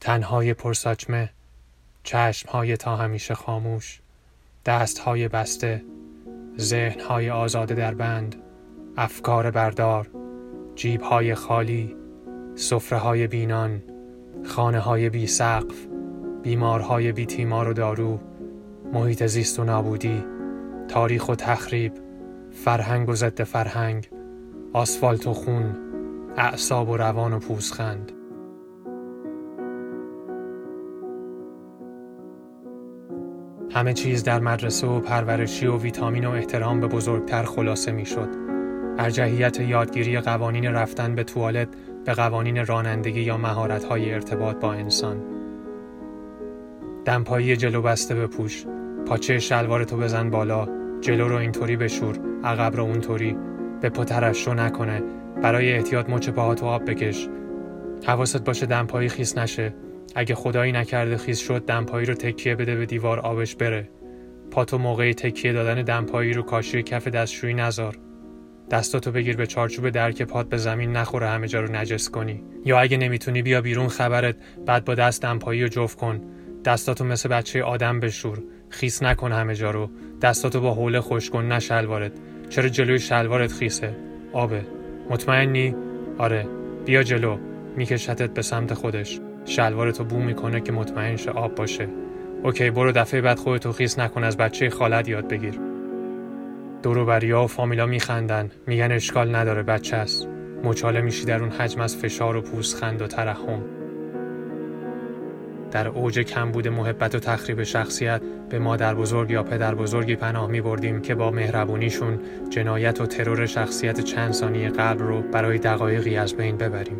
تنهای پرساچمه چشمهای تا همیشه خاموش دستهای بسته ذهنهای آزاده در بند افکار بردار جیبهای خالی سفره بینان خانه های بی سقف بیمارهای بی تیمار و دارو محیط زیست و نابودی تاریخ و تخریب فرهنگ و ضد فرهنگ آسفالت و خون اعصاب و روان و پوزخند. همه چیز در مدرسه و پرورشی و ویتامین و احترام به بزرگتر خلاصه می شد. ارجحیت یادگیری قوانین رفتن به توالت به قوانین رانندگی یا مهارت‌های ارتباط با انسان. دمپایی جلو بسته بپوش، پاچه شلوارتو بزن بالا، جلو رو اینطوری بشور، عقب رو اونطوری، به پترش رو نکنه، برای احتیاط مچ پاهاتو آب بکش. حواست باشه دمپایی خیس نشه، اگه خدایی نکرده خیز شد دمپایی رو تکیه بده به دیوار آبش بره. پاتو موقعی تکیه دادن دمپایی رو کاشی کف دستشویی نزار دستاتو بگیر به چارچوب درک پات به زمین نخوره همه جا رو نجس کنی. یا اگه نمی‌تونی بیا بیرون خبرت بعد با دست دمپایی رو جفت کن. دستاتو مثل بچه آدم بشور. خیس نکن همه جا رو. دستاتو با حوله خوش کن نه شلوارت. چرا جلوی شلوارت خیسه؟ آبه. مطمئنی؟ آره. بیا جلو. میکشتت به سمت خودش. شلوارتو بو می‌کنه که مطمئن شه آب باشه. اوکی برو دفعه بعد خودتو خیس نکن از بچه خالت یاد بگیر. دوروبریا و فامیلا میخندن. میگن اشکال نداره بچه است. مچاله میشی در اون حجم از فشار و پوزخند و ترحم. در اوج کمبود محبت و تخریب شخصیت به مادر بزرگ یا پدر بزرگی پناه می بردیم که با مهربونیشون جنایت و ترور شخصیت چند ثانیه قلب رو برای دقایقی از بین ببریم.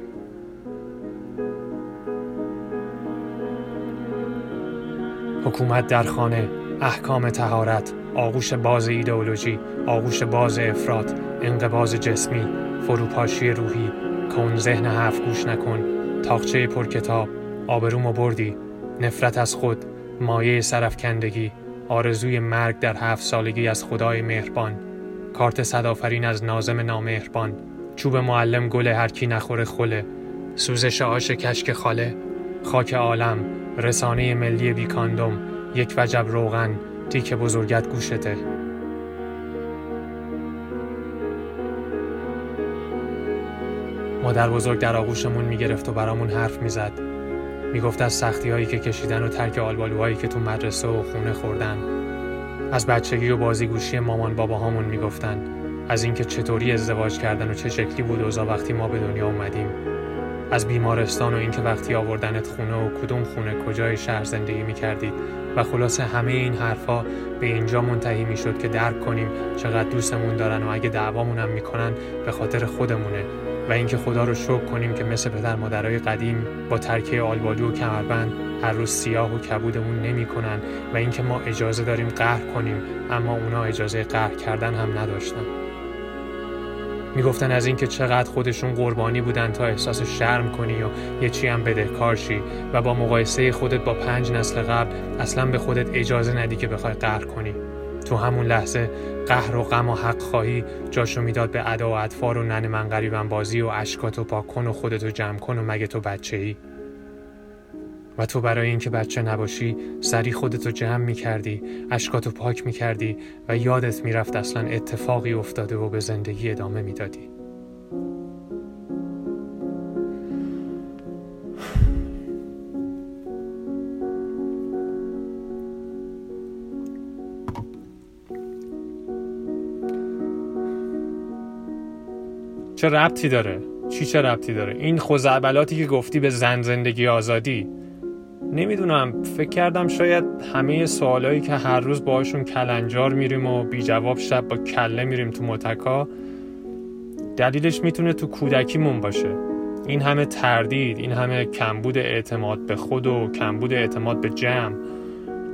حکومت در خانه، احکام تهارت، آغوش باز ایدئولوژی، آغوش باز افراد، انقباز جسمی، فروپاشی روحی، کن ذهن حرف گوش نکن، تاقچه پر کتاب، آبروم بردی، نفرت از خود، مایه سرفکندگی، آرزوی مرگ در هفت سالگی از خدای مهربان، کارت صدافرین از نازم نامهربان، چوب معلم گل هرکی نخوره خله، سوزش آش کشک خاله، خاک عالم، رسانه ملی بیکاندوم، یک وجب روغن، تیک بزرگت گوشته. مادر بزرگ در آغوشمون می‌گرفت و برامون حرف می‌زد. می‌گفت از سختی هایی که کشیدن و ترک آلبالوهایی که تو مدرسه و خونه خوردن. از بچگی و بازیگوشی مامان باباهامون می‌گفتن. از اینکه چطوری ازدواج کردن و چه شکلی بود اوضاع وقتی ما به دنیا اومدیم. از بیمارستان و اینکه وقتی آوردنت خونه و کدوم خونه کجای شهر زندگی می کردید و خلاصه همه این حرفا به اینجا منتهی می شد که درک کنیم چقدر دوستمون دارن و اگه دعوامون هم می‌کنن به خاطر خودمونه و اینکه خدا رو شکر کنیم که مثل پدر مادرای قدیم با ترکه آلبالو و کمربند هر روز سیاه و کبودمون نمی‌کنن و اینکه ما اجازه داریم قهر کنیم اما اونا اجازه قهر کردن هم نداشتن. می‌گفتن از اینکه چقدر خودشون قربانی بودن تا احساس شرم کنی و یه چی هم بدهکار شی و با مقایسه خودت با پنج نسل قبل اصلا به خودت اجازه ندی که بخوای قهر کنی. تو همون لحظه قهر و غم و حق خواهی جاشو می‌داد به ادا و اطفار و نن من غریبم بازی و اشکاتو پاک کن و خودتو جمع کن و مگه تو بچه ای و تو برای اینکه بچه نباشی سری خودتو جمع می کردی اشکاتو پاک می کردی و یادت می‌رفت اصلا اتفاقی افتاده و به زندگی ادامه می‌دادی. چه ربطی داره؟ چی چه ربطی داره؟ این خوزعبلاتی که گفتی به زن زندگی آزادی نمی‌دونم فکر کردم شاید همه سوالایی که هر روز باهاشون کلنجار میریم و بی جواب شب با کله میریم تو متکا دلیلش می‌تونه تو کودکیمون باشه. این همه تردید این همه کمبود اعتماد به خود و کمبود اعتماد به جمع.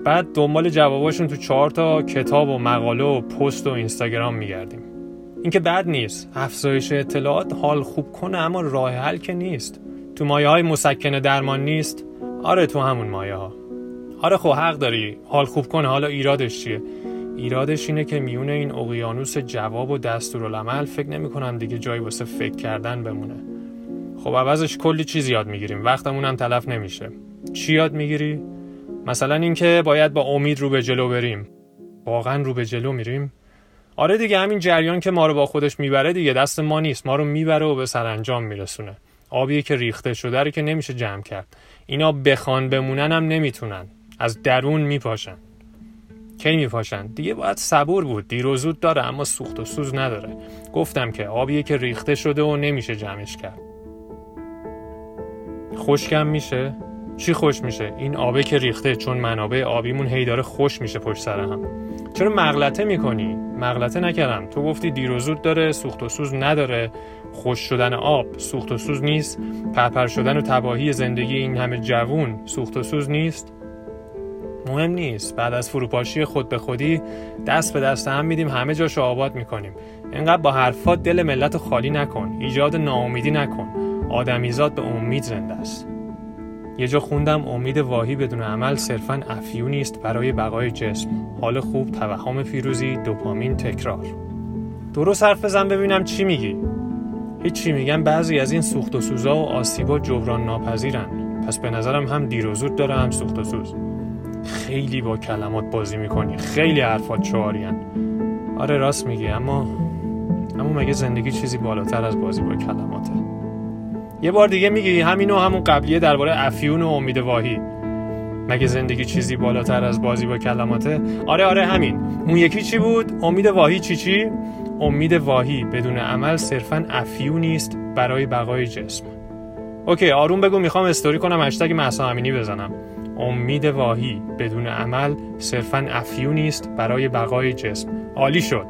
بعد دنبال جواباشون تو چهار تا کتاب و مقاله و پست و اینستاگرام میگردیم. این که بد نیست. افزایش اطلاعات حال خوب کنه اما راه حل که نیست. تو مایه های مسکن درمان نیست. آره تو همون مایه ها آره خب حق داری. حال خوب کنه. حالا ایرادش چیه؟ ایرادش اینه که میونه این اقیانوس جواب و دستورالعمل فکر نمی کنم دیگه جایی واسه فکر کردن بمونه. خب عوضش کلی چیز یاد می‌گیریم. وقتمون هم تلف نمیشه. چی یاد می‌گیری؟ مثلا اینکه باید با امید رو به جلو بریم. واقعا رو به جلو میریم؟ آره دیگه همین جریان که ما رو با خودش می‌بره دیگه دست ما نیست. ما رو می‌بره و به سرانجام میرسونه. آبی که ریخته شده رو که نمیشه جمع کرد. اینا بخوان بمونن هم نمی‌تونن. از درون میپاشن. کی میپاشن؟ دیگه باید صبور بود. دیر و زود داره اما سوخت و سوز نداره. گفتم که آبیه که ریخته شده و نمیشه جمعش کرد. خوشکم میشه؟ چی خوش میشه؟ این آبه که ریخته چون منابع آبیمون هی داره خوش میشه پشت سر هم. چرا مغلطه می‌کنی؟ مغلطه نکردم. تو گفتی دیر و زود داره سوخت و سوز نداره. خوش شدن آب سوخت و سوز نیست. پرپر شدن و تباهی زندگی این همه جوون سوخت و سوز نیست. مهم نیست. بعد از فروپاشی خود به خودی دست به دست هم میدیم همه جاشو آباد می‌کنیم. اینقدر با حرفات دل ملت خالی نکن. ایجاد ناامیدی نکن. آدمیزاد به امید زنده است. یه جا خوندم امید واهی بدون عمل صرفا افیونی است برای بقای جسم. حال خوب توهم پیروزی دوپامین تکرار. درست حرف بزن ببینم چی میگی. هیچی میگم بعضی از این سوخت و سوزا و آسیبا جبران ناپذیرن. پس به نظرم هم دیر و زود داره هم سوخت و سوز. خیلی با کلمات بازی می‌کنی. خیلی حرفات شعاریان آره راست میگی اما اما مگه زندگی چیزی بالاتر از بازی با کلماته؟ یه بار دیگه میگی همینو همون قبلیه درباره افیون و امید واهی. مگه زندگی چیزی بالاتر از بازی با کلماته؟ آره آره همین. اون یکی چی بود؟ امید واهی چی چی؟ امید واهی بدون عمل صرفا افیونیست برای بقای جسم. OK آروم بگو می‌خوام استوری کنم هشتگ مهسا امینی بزنم. امید واهی بدون عمل صرفا افیونیست برای بقای جسم. عالی شد.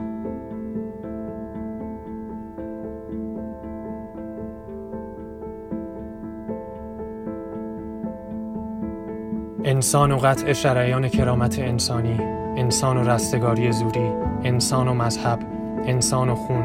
انسان و قطع شریان کرامت انسانی انسان و رستگاری زوری انسان و مذهب انسان و خون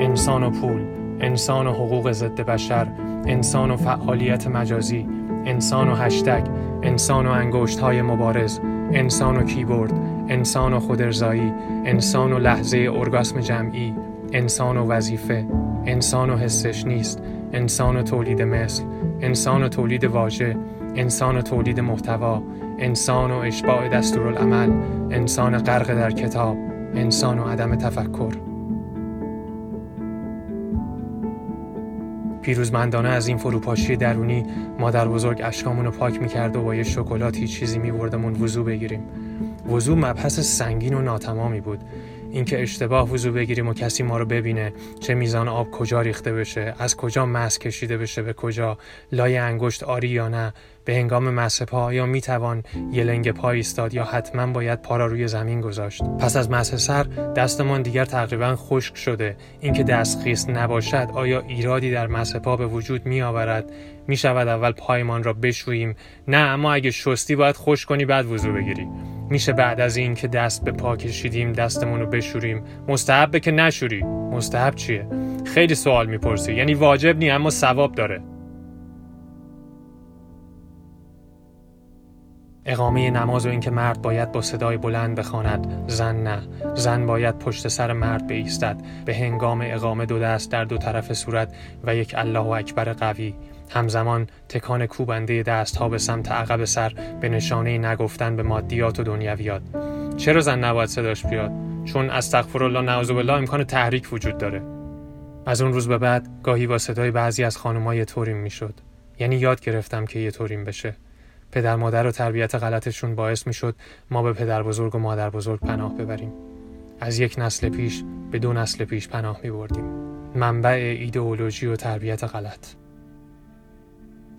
انسان و پول انسان و حقوق ضد بشر انسان و فعالیت مجازی انسان و هشتگ انسان و انگشت های مبارز انسان و کیبورد انسان و خودرزایی انسان و لحظه ارگاسم جمعی انسان و وظیفه انسان و حسش نیست انسان و تولید مثل انسان و تولید واژه انسان و تولید محتوا انسان و اشباع دستورالعمل انسان غرق در کتاب انسان و عدم تفکر پیروزمندانه از این فروپاشی درونی مادر بزرگ اشکامون رو پاک می‌کرد و با یه شکلات چیزی میبردمون وضو بگیریم. وضو مبحث سنگین و ناتمامی بود. اینکه اشتباه وضو بگیریم و کسی ما رو ببینه چه میزان آب کجا ریخته بشه از کجا مس کشیده بشه به کجا لای انگشت آری یا نه به هنگام مسح پا یا می‌توان یه لنگ پا ایستاد یا حتما باید پا را روی زمین گذاشت. پس از مسح سر دستمان دیگر تقریبا خشک شده. اینکه دست خیس نباشد آیا ایرادی در مسح پا به وجود می آورد می شود اول پایمان را بشوییم. نه اما اگه شستی باید خوش کنی بعد وضو بگیری. میشه بعد از این که دست به پا کشیدیم دستمون رو بشوریم. مستحبه که نشوری. مستحب چیه؟ خیلی سوال می‌پرسی. یعنی واجب نی اما ثواب داره. اقامه نماز و اینکه مرد باید با صدای بلند بخواند. زن نه. زن باید پشت سر مرد بایستد به هنگام اقامه دو دست در دو طرف صورت و یک الله اکبر قوی. همزمان تکان کوبنده دست ها به سمت عقب سر به نشانه نگفتن به مادیات و دنیویات. چرا زن نباید صداش بیاد؟ چون استغفر الله نعوذ بالله امکان تحریک وجود داره. از اون روز به بعد گاهی با صدای بعضی از خانم‌ها طوریم می‌شد. یعنی یاد گرفتم که یه طوریم بشه. پدر مادر و تربیت غلطشون باعث می‌شد ما به پدر بزرگ و مادر بزرگ پناه ببریم. از یک نسل پیش به دو نسل پیش پناه می بردیم منبع ایدئولوژی و تربیت غلط.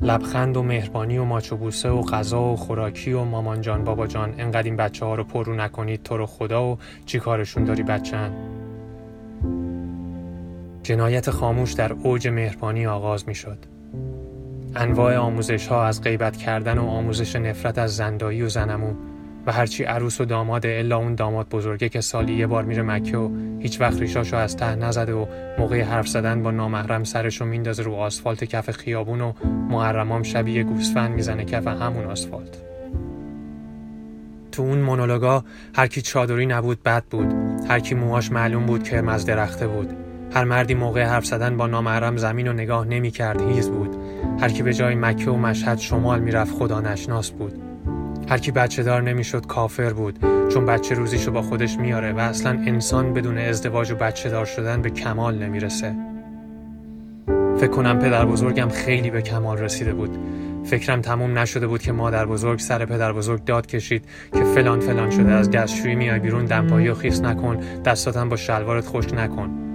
لبخند و مهربانی و ماچوبوسه و غذا و خوراکی و مامان جان بابا جان انقدر این بچه ها رو پرو نکنید تو رو خدا و چی کارشون داری بچن جنایت خاموش در اوج مهربانی آغاز می شد انواع آموزش ها از غیبت کردن و آموزش نفرت از زندایی و زنمو و هرچی عروس و داماد الا اون داماد بزرگه که سالی یه بار میره مکه و هیچ وقت ریشاشو از ته نزده و موقع حرف زدن با نامحرم سرشو میندازه رو آسفالت کف خیابون و محرمام شبیه گوسفند می‌زنه کف همون آسفالت. تو اون مونولوگا هر کی چادری نبود بد بود هر کی موهاش معلوم بود که از درخته بود. هر مردی موقع حرف زدن با نامحرم زمین و نگاه نمی کرد هیز بود. هر کی به جای مکه و مشهد شمال می‌رفت خدا نشناس بود. هر کی بچه دار نمی‌شد کافر بود. چون بچه روزیشو با خودش میاره و اصلا انسان بدون ازدواج و بچه دار شدن به کمال نمی‌رسه. فکر کنم پدر بزرگم خیلی به کمال رسیده بود. فکرم تموم نشده بود که مادر بزرگ سر پدر بزرگ داد کشید که فلان فلان شده از دستشویی میای بیرون دمپایی و خیس نکن دستاتم با شلوارت خشک نکن.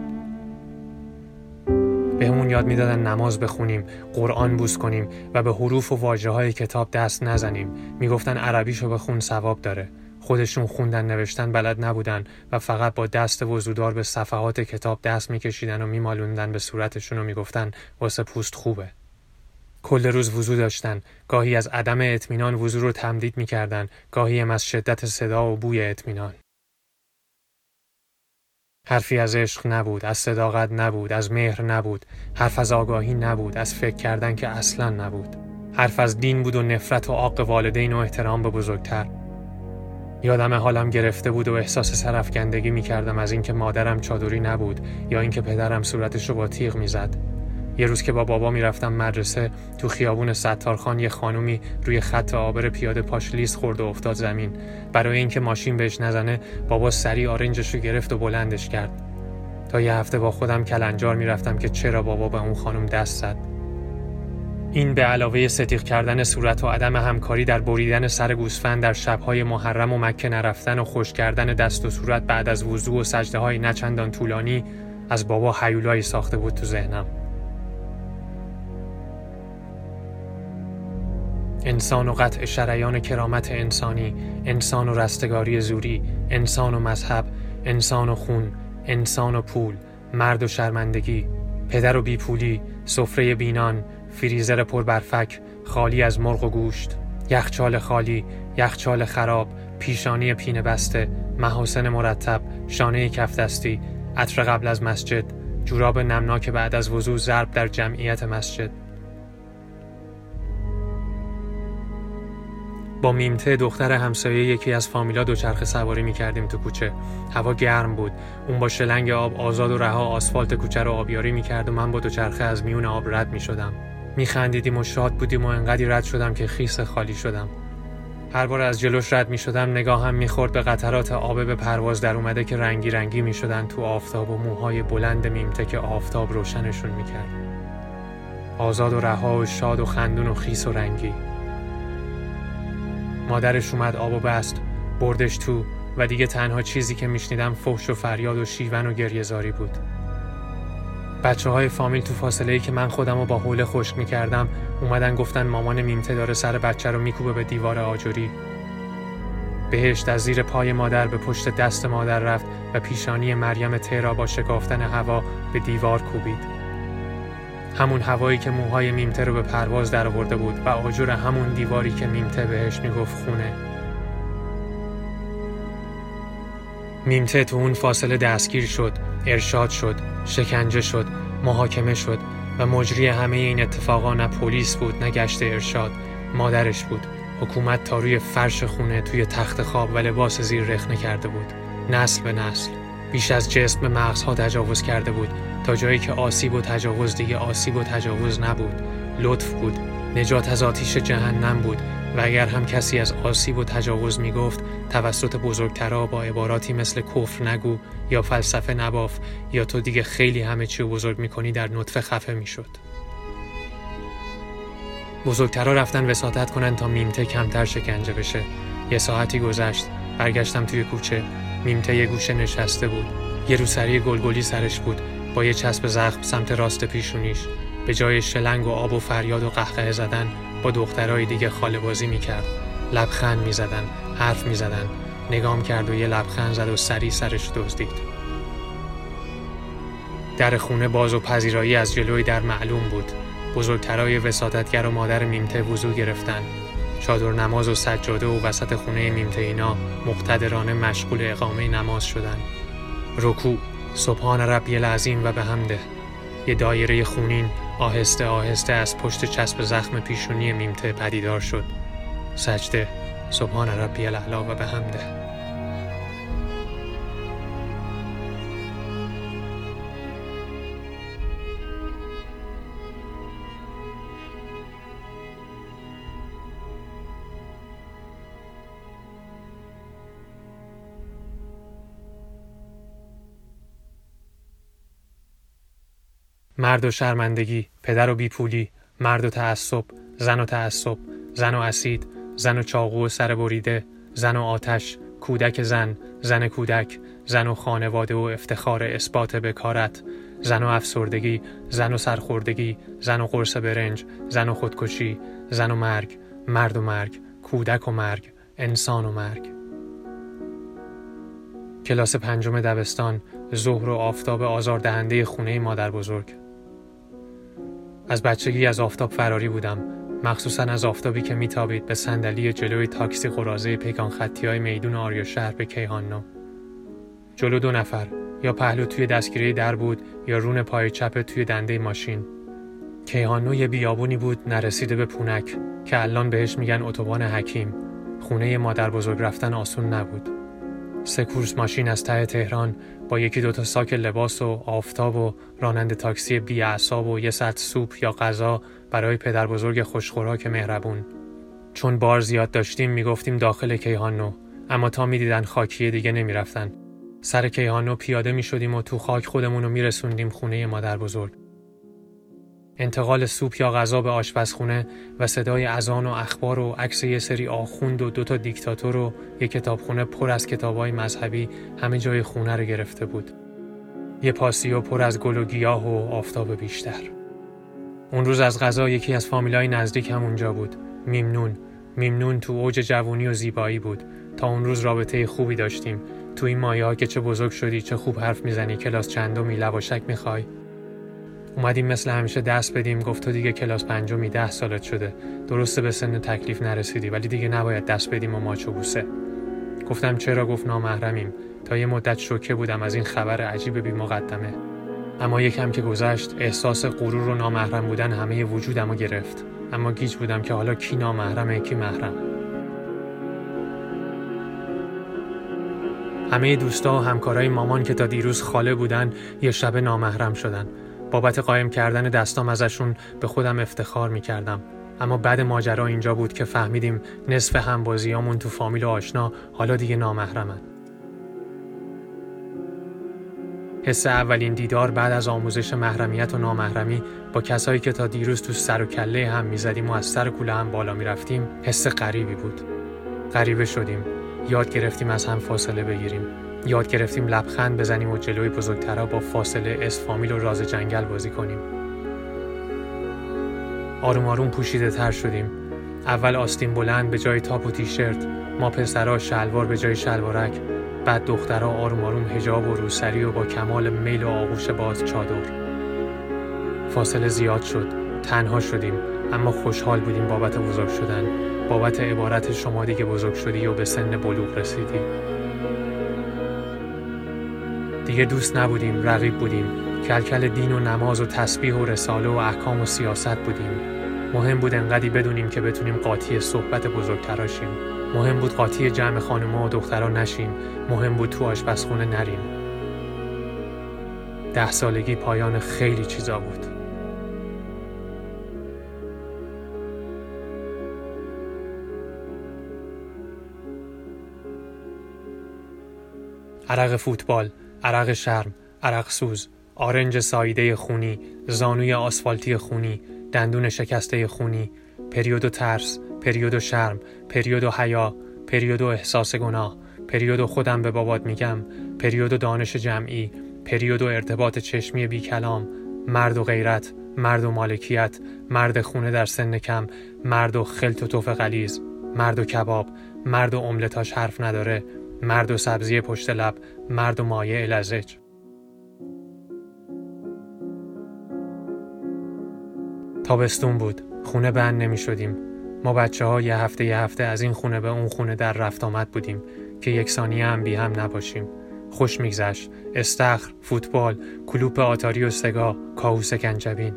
بهمون یاد می‌دادن نماز بخونیم قرآن بوس کنیم و به حروف و واجه های کتاب دست نزنیم. می‌گفتن عربیشو بخون ثواب داره. خودشون خوندن نوشتن بلد نبودن و فقط با دست وزودار به صفحات کتاب دست میکشیدن و میمالوندن به صورتشون و می‌گفتن واسه پوست خوبه. کل روز وضو داشتن. گاهی از عدم اطمینان وضو رو تمدید می‌کردن. گاهی هم از شدت صدا و بوی اطمینان. حرفی از عشق نبود از صداقت نبود از مهر نبود حرف از آگاهی نبود از فکر کردن که اصلا نبود حرف از دین بود و نفرت و عاق والدین و احترام به بزرگتر یادم حالم گرفته بود و احساس سرفکندگی می کردم از اینکه مادرم چادری نبود یا اینکه پدرم صورتش رو با تیغ می‌زد. یه روز که با بابا می‌رفتم مدرسه تو خیابون ستارخان یه خانومی روی خط آبر پیاده پاش لیست خورد و افتاد زمین. برای اینکه ماشین بهش نزنه بابا سری آرنجش رو گرفت و بلندش کرد. تا یه هفته با خودم کلنجار می‌رفتم که چرا بابا به اون خانم دست زد. این به علاوه ستیق کردن صورت و عدم همکاری در بریدن سر گوسفند در شبهای محرم و مکه نرفتن و خوش کردن دست و صورت بعد از وضوع و سجده های نچندان طولانی از بابا حیولایی ساخته بود تو ذهنم. انسان و قطع شریان کرامت انسانی انسان و رستگاری زوری انسان و مذهب انسان و خون انسان و پول مرد و شرمندگی پدر و بیپولی سفره بینان فریزر پر برفک خالی از مرغ و گوشت یخچال خالی یخچال خراب پیشانی پینه بسته محاسن مرتب شانه کفدستی عطر قبل از مسجد جوراب نمناک بعد از وضوع ضرب در جمعیت مسجد. با میمته دختر همسایه یکی از فامیلا دوچرخه سواری می کردیم تو کوچه. هوا گرم بود. اون با شلنگ آب آزاد و رها آسفالت کوچه رو آبیاری می کرد و من با دوچرخه از میون آب رد می شدم می خندیدیم و شاد بودیم و انقدی رد شدم که خیس خالی شدم. هر بار از جلوش رد می شدم نگاهم می خورد به قطرات آب به پرواز در اومده که رنگی رنگی می شدن تو آفتاب و موهای بلند میمته که آفتاب روشنشون می کرد. آزاد و رها و شاد و خندون و خیس و رنگی. مادرش اومد آب و بست بردش تو و دیگه تنها چیزی که میشنیدم فحش و فریاد و شیون و گریهزاری بود. بچه های فامیل تو فاصله ای که من خودم رو با حوله خشک می‌کردم اومدن گفتن مامان میمته داره سر بچه رو میکوبه به دیوار آجوری. بهشت از زیر پای مادر به پشت دست مادر رفت و پیشانی مریم تهرا با شکافتن هوا به دیوار کوبید. همون هوایی که موهای میمته رو به پرواز درآورده بود و آجر همون دیواری که میمته بهش می‌گفت خونه. میمته تو اون فاصله دستگیر شد ارشاد شد شکنجه شد محاکمه شد و مجری همه این اتفاقا نه پلیس بود نه گشت ارشاد مادرش بود. حکومت تا روی فرش خونه توی تخت خواب و لباس زیر رخنه کرده بود. نسل به نسل. بیش از جسم مغزها تجاوز کرده بود. تا جایی که آسیب و تجاوز دیگه آسیب و تجاوز نبود. لطف بود. نجات از آتیش جهنم بود. و اگر هم کسی از آسیب و تجاوز می گفت توسط بزرگترا با عباراتی مثل کفر نگو یا فلسفه نباف یا تو دیگه خیلی همه چی بزرگ می‌کنی در نطفه خفه می‌شد. بزرگترا رفتن وساطت کنن تا میمته کمتر شکنجه بشه. یه ساعتی گذشت. برگشتم توی کوچه. میمته یه گوشه نشسته بود. یه روسری گلگلی سرش بود. با یه چسب زخم سمت راست پیشونیش به جای شلنگ و آب و فریاد و قهقه زدن با دخترای دیگه خاله بازی می‌کرد. لبخند می‌زدن حرف می‌زدن. نگام کرد و یه لبخند زد و سری سرش دزدید. در خونه باز و پذیرایی از جلوی در معلوم بود. بزرگترای وسادتگر و مادر میمته وضو گرفتن. چادر نماز و سجاده و وسط خونه میمته اینا مقتدرانه مشغول اقامه نماز شدن. رکوع. سبحان ربی العظیم و به همده یه دایره خونین آهسته آهسته از پشت چسب زخم پیشونی میمته پدیدار شد. سجده سبحان ربی الاعلا و به همده مرد و شرمندگی پدر و بیپولی مرد و تعصب زن و تعصب زن و اسید زن و چاقو و سر بریده زن و آتش کودک زن زن کودک زن و خانواده و افتخار اثبات بکارت زن و افسردگی زن و سرخوردگی زن و قرص برنج زن و خودکشی زن و مرگ مرد و مرگ کودک و مرگ انسان و مرگ کلاس پنجم دبستان ظهر و آفتاب آزاردهنده خونه مادر بزرگ از بچگی از آفتاب فراری بودم. مخصوصا از آفتابی که میتابید به صندلی جلوی تاکسی قرازه پیکان خطی های میدون آریا شهر به کیهانو جلو دو نفر یا پهلو توی دستگیره در بود یا رون پای چپ توی دنده ماشین. کیهانو یه بیابونی بود نرسیده به پونک که الان بهش میگن اتوبان حکیم. خونه مادر بزرگ رفتن آسون نبود. سه کورس ماشین از ته تهران با یکی دوتا ساک لباس و آفتاب و راننده تاکسی بی و یه ساعت سوپ یا غذا برای پدر بزرگ خوشخوراک مهربون. چون بار زیاد داشتیم می‌گفتیم داخل کیهانو اما تا می‌دیدن خاکیه دیگه نمی‌رفتن. سر کیهانو پیاده می شدیم و تو خاک خودمون رو میرسوندیم خونه مادر بزرگ. انتقال سوپ یا غذا به آشپزخونه و صدای اذان و اخبار و عکس یه سری آخوند و دوتا دیکتاتور و یه کتابخونه پر از کتابای مذهبی همه جای خونه رو گرفته بود. یه پاسیو پر از گل و گیاه و آفتاب بیشتر. اون روز از غذا یکی از فامیلای نزدیک هم اونجا بود. میمنون. میمنون تو اوج جوونی و زیبایی بود. تا اون روز رابطه خوبی داشتیم. تو این مایه ها که چه بزرگ شدی چه خوب حرف می‌زنی کلاس چندمی لواشک می‌خوای اومدیم مثل همیشه دست بدیم گفت تو دیگه کلاس پنجمی ده سالت شده. درسته به سن تکلیف نرسیدی ولی دیگه نباید دست بدیم و ماچو بوسه. گفتم چرا؟ گفت نامحرمیم. تا یه مدت شوکه بودم از این خبر عجیب بی مقدمه. اما یکم که گذشت احساس غرور و نامحرم بودن همه وجودمو گرفت. اما گیج بودم که حالا کی نامحرمه کی محرم. همه دوستا و همکارای مامان که تا دیروز خاله بودن یه شب نامحرم شدن. بابت قایم کردن دستام ازشون به خودم افتخار می کردم. اما بعد ماجرا اینجا بود که فهمیدیم نصف همبازیامون تو فامیل و آشنا حالا دیگه نامحرمن. حس اولین دیدار بعد از آموزش محرمیت و نامحرمی با کسایی که تا دیروز تو سر و کله هم می‌زدیم و از سر کوله هم بالا می‌رفتیم حس غریبی بود. غریبه شدیم. یاد گرفتیم از هم فاصله بگیریم. یاد گرفتیم لبخند بزنیم و جلوی بزرگترها با فاصله اس فامیل و راز جنگل بازی کنیم. آروم آروم پوشیده تر شدیم. اول آستین بلند به جای تاپ و تیشرت ما پسرها شلوار به جای شلوارک بعد دخترها آروم آروم هجاب و روسری و با کمال میل و آغوش باز چادر. فاصله زیاد شد. تنها شدیم. اما خوشحال بودیم بابت بزرگ شدن. بابت عبارت شما دیگه بزرگ شدی و به سن بلوغ رسیدی. دیگه دوست نبودیم رقیب بودیم. کلکل دین و نماز و تسبیح و رساله و احکام و سیاست بودیم. مهم بود انقدی بدونیم که بتونیم قاطی صحبت بزرگتراشیم مهم بود قاطی جمع خانوما و دخترا نشیم. مهم بود تو آشپزخونه نریم. ده سالگی پایان خیلی چیزا بود. عرق فوتبال. عرق شرم، عرق سوز، آرنج سایده خونی، زانوی آسفالتی خونی، دندون شکسته خونی، پریود و ترس، پریود و شرم، پریود و حیا، پریود و احساس گناه، پریود و خودم به بابات میگم، پریود و دانش جمعی، پریود و ارتباط چشمی بی کلام، مرد و غیرت، مرد و مالکیت، مرد خونه در سن کم، مرد و خلط و توف غلیز، مرد و کباب، مرد و املتاش حرف نداره، مرد و سبزی پشت لب مرد و مایه لزج. تابستون بود. خونه بند نمی شدیم ما بچه ها یه هفته یه هفته از این خونه به اون خونه در رفت آمد بودیم که یک ثانیه هم بی هم نباشیم. خوش میگذشت. استخر فوتبال کلوپ آتاری و سگا کاوس کنجبین.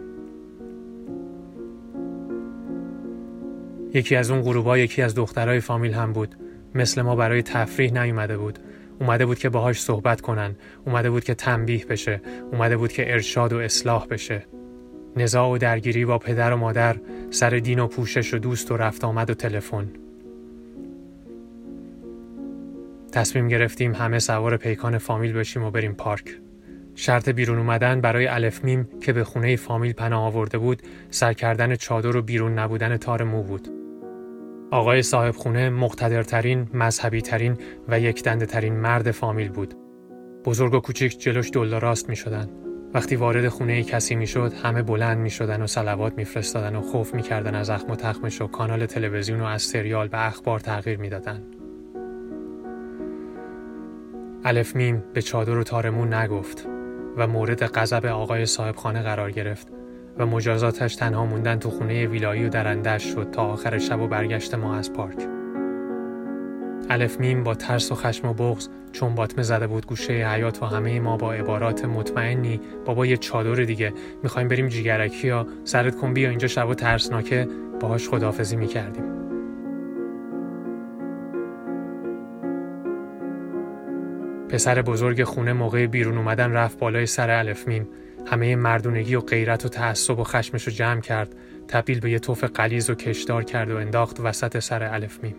یکی از اون غروبا یکی از دخترای فامیل هم بود. مثل ما برای تفریح نیومده بود. اومده بود که باهاش صحبت کنن. اومده بود که تنبیه بشه. اومده بود که ارشاد و اصلاح بشه. نزاع و درگیری با پدر و مادر سر دین و پوشش و دوست و رفت آمد و تلفن. تصمیم گرفتیم همه سوار پیکان فامیل بشیم و بریم پارک. شرط بیرون اومدن برای الف میم که به خونه فامیل پناه آورده بود سر کردن چادر و بیرون نبودن تار مو بود. آقای صاحب خونه مقتدرترین، مذهبی ترین و یک دنده ترین مرد فامیل بود. بزرگ و کوچیک جلوش دل راست می شدن. وقتی وارد خونه کسی می شد همه بلند می شدن و سلوات می فرستادن و خوف می کردن از اخم و تخمش و کانال تلویزیون و از سریال به اخبار تغییر می دادن. الف میم به چادر و تارمون نگفت و مورد غضب آقای صاحبخانه قرار گرفت و مجازاتش تنها موندن تو خونه ویلایی و درندش شد تا آخر شب و برگشت ما از پارک. الف میم با ترس و خشم و بغز چون باطمه زده بود گوشه حیات و همه ما با عبارات مطمئنی. بابا یه چادر دیگه. می‌خوایم بریم جیگرکی یا سرت کن بیا اینجا شب و ترسناکه. باهاش خدافزی می‌کردیم. پسر بزرگ خونه موقع بیرون اومدن رفت بالای سر الف میم. همه مردونگی و غیرت و تعصب و خشمش رو جمع کرد تبدیل به یه تف غلیظ و کشدار کرد و انداخت وسط سر الف میم.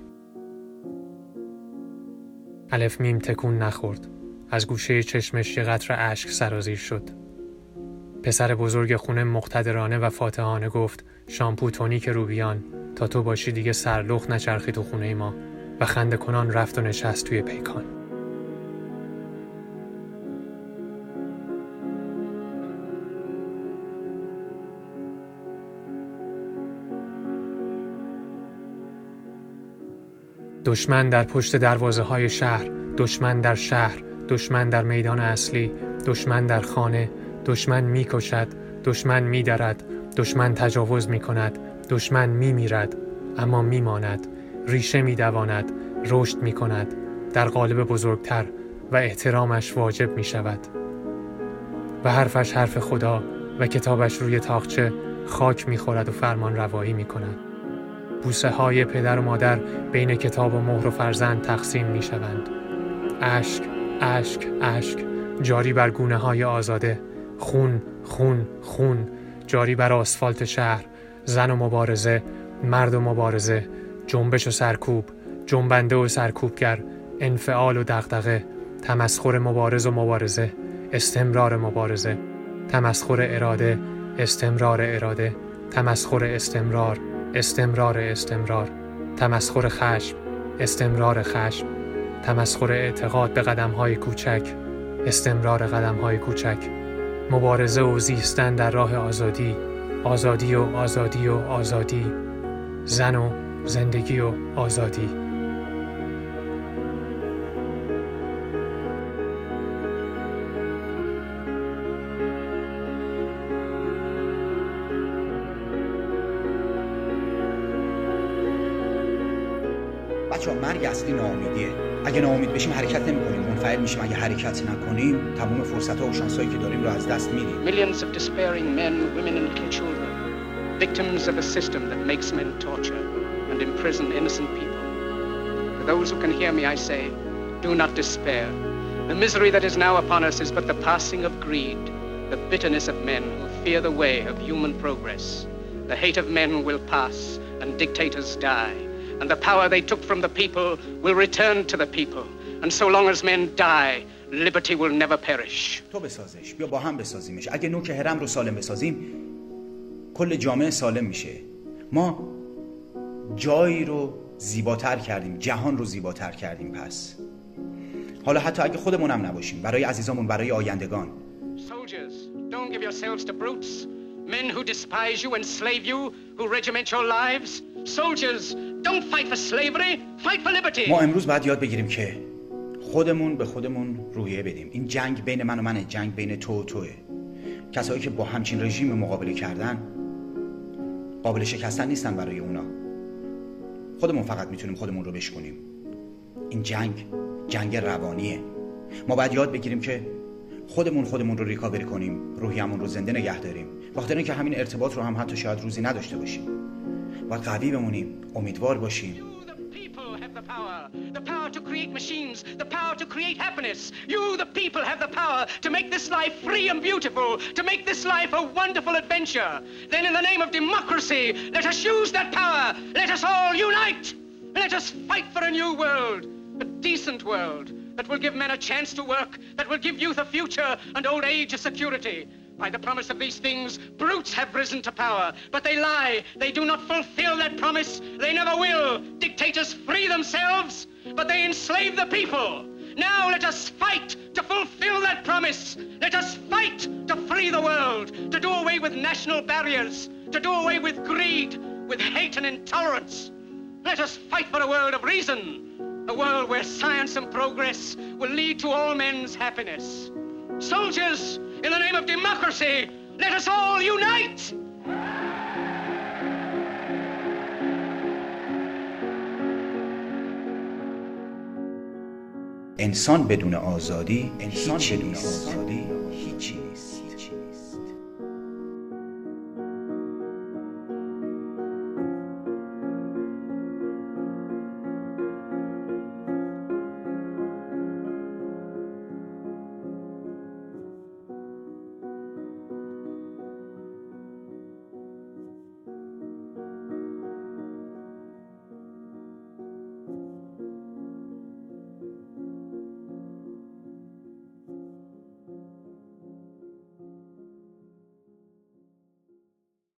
الف میم تکون نخورد. از گوشه چشمش یه قطر اشک سرازیر شد. پسر بزرگ خونه مقتدرانه و فاتحانه گفت شامپو تونیک روبیان تا تو باشی دیگه سر لخت نچرخی تو خونه ما. و خنده کنان رفت و نشست توی پیکان. دشمن در پشت دروازه های شهر دشمن در شهر دشمن در میدان اصلی دشمن در خانه دشمن می کشد دشمن می درد دشمن تجاوز می کند دشمن می میرد اما می ماند ریشه می دواند رشد می کند در قالب بزرگتر و احترامش واجب می شود و حرفش حرف خدا و کتابش روی تاخچه خاک می خورد و فرمان روایی می کند بوسه های پدر و مادر بین کتاب و مهر و فرزند تقسیم می شوند. اشک، اشک، اشک جاری بر گونه های آزاده خون، خون، خون جاری بر آسفالت شهر زن و مبارزه مرد و مبارزه جنبش و سرکوب جنبنده و سرکوبگر انفعال و دغدغه تمسخر مبارز و مبارزه استمرار مبارزه تمسخر اراده استمرار اراده تمسخر استمرار استمرار استمرار. تمسخر خشم استمرار خشم. تمسخر اعتقاد به قدم های کوچک استمرار قدم های کوچک. مبارزه و زیستن در راه آزادی آزادی و آزادی و آزادی. زن و زندگی و آزادی. بچه مرگ اصلی ناامیدیه اگه ناامید بشیم حرکت نمیکنیم منفعل میشیم اگه حرکت نکنیم تمام فرصت ها و شانسایی که داریم رو از دست میدیم Millions of despairing men, women and little children victims of a system that makes men torture and imprison innocent people For those who can hear me I say do not despair The misery that is now upon us is but the passing of greed the bitterness of men who fear the way of human progress The hate of men will pass and dictators die And the power they took from the people will return to the people. And so long as men die, liberty will never perish. تو بسازش بیا با هم بسازیمش اگه نوک هرم رو سالم بسازیم کل جامعه سالم میشه ما جایی رو زیباتر کردیم جهان رو زیباتر کردیم پس حالا حتی اگه خودمونم نباشیم برای عزیزامون برای آیندگان Soldiers, don't give yourselves to brutes. Men who despise you, enslave you, who regiment your lives. Soldiers, don't fight for slavery, fight for liberty. ما امروز باید یاد بگیریم که خودمون به خودمون رویه بدیم. این جنگ بین من و منه جنگ بین تو و توه. کسایی که با همچین رژیم مقابله کردن قابل شکستن نیستن برای اونا. خودمون فقط می‌تونیم خودمون رو بشکنیم این جنگ جنگ روانیه. ما باید یاد بگیریم که خودمون خودمون رو ریکاوری کنیم روحیمون رو زنده نگه داریم. بخاطر اینکه همین ارتباط رو هم حتی شاید روزی نداشته باشیم. و قوی بمونیم امیدوار باشیم the power. The power to create machines. The power to create happiness. You, the people, have the power to make this life free and beautiful. To make this life a wonderful adventure. Then in the name of democracy, let us use that power. Let us all unite. Let us fight for a new world. A decent world that will give men a chance to work, that will give youth a future and old age a security. By the promise of these things, brutes have risen to power, but they lie. They do not fulfill that promise. They never will. Dictators free themselves, but they enslave the people. Now let us fight to fulfill that promise. Let us fight to free the world, to do away with national barriers, to do away with greed, with hate and intolerance. Let us fight for a world of reason, a world where science and progress will lead to all men's happiness. Soldiers, in the name of democracy, let us all unite! انسان بدون آزادی انسان بدون آزادی هیچی نیست